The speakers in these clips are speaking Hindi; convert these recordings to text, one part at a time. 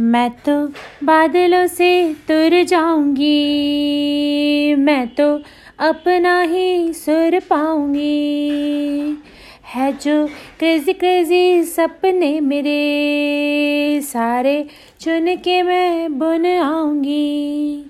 मैं तो बादलों से तुर जाऊँगी। मैं तो अपना ही सुर पाऊँगी। है जो क्रेजी क्रेजी सपने मेरे, सारे चुन के मैं बुन आऊँगी।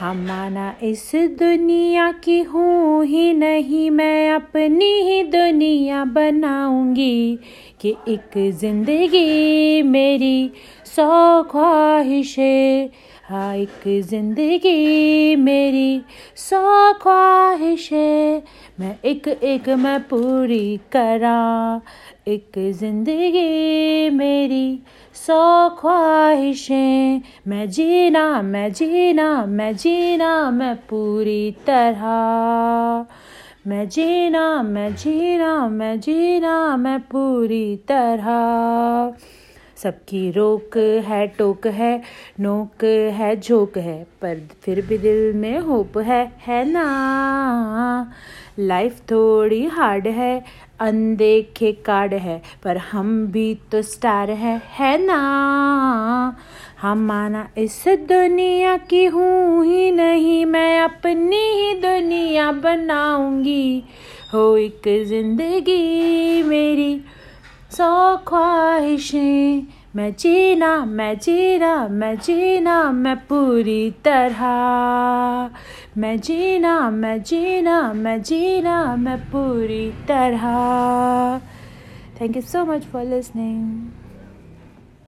हम माना इस दुनिया की हूँ ही नहीं, मैं अपनी ही दुनिया बनाऊँगी। कि एक ज़िंदगी मेरी सौ ख्वाहिशें। हाँ एक ज़िंदगी मेरी सौ ख्वाहिशें। मैं एक एक मैं पूरी करा। एक ज़िंदगी मेरी सौ ख्वाहिशें। मैं जीना मैं जीना मैं जीना, मैं पूरी तरह। मैं जीना मैं जीना मैं जीना, मैं पूरी तरह। सबकी रोक है, टोक है, नोक है, झोंक है, पर फिर भी दिल में होप है है ना? लाइफ थोड़ी हार्ड है, अनदेखे कार्ड है, पर हम भी तो स्टार है है ना? हम माना इस दुनिया की हूँ ही नहीं, मैं अपनी ही दुनिया बनाऊँगी। हो एक ज़िंदगी मेरी, सौ ख्वाहिशें। मैं जीना मैं जीना मैं जीना, मैं पूरी तरह। मैं जीना मैं जीना मैं जीना, मैं पूरी तरह। Thank you so much for listening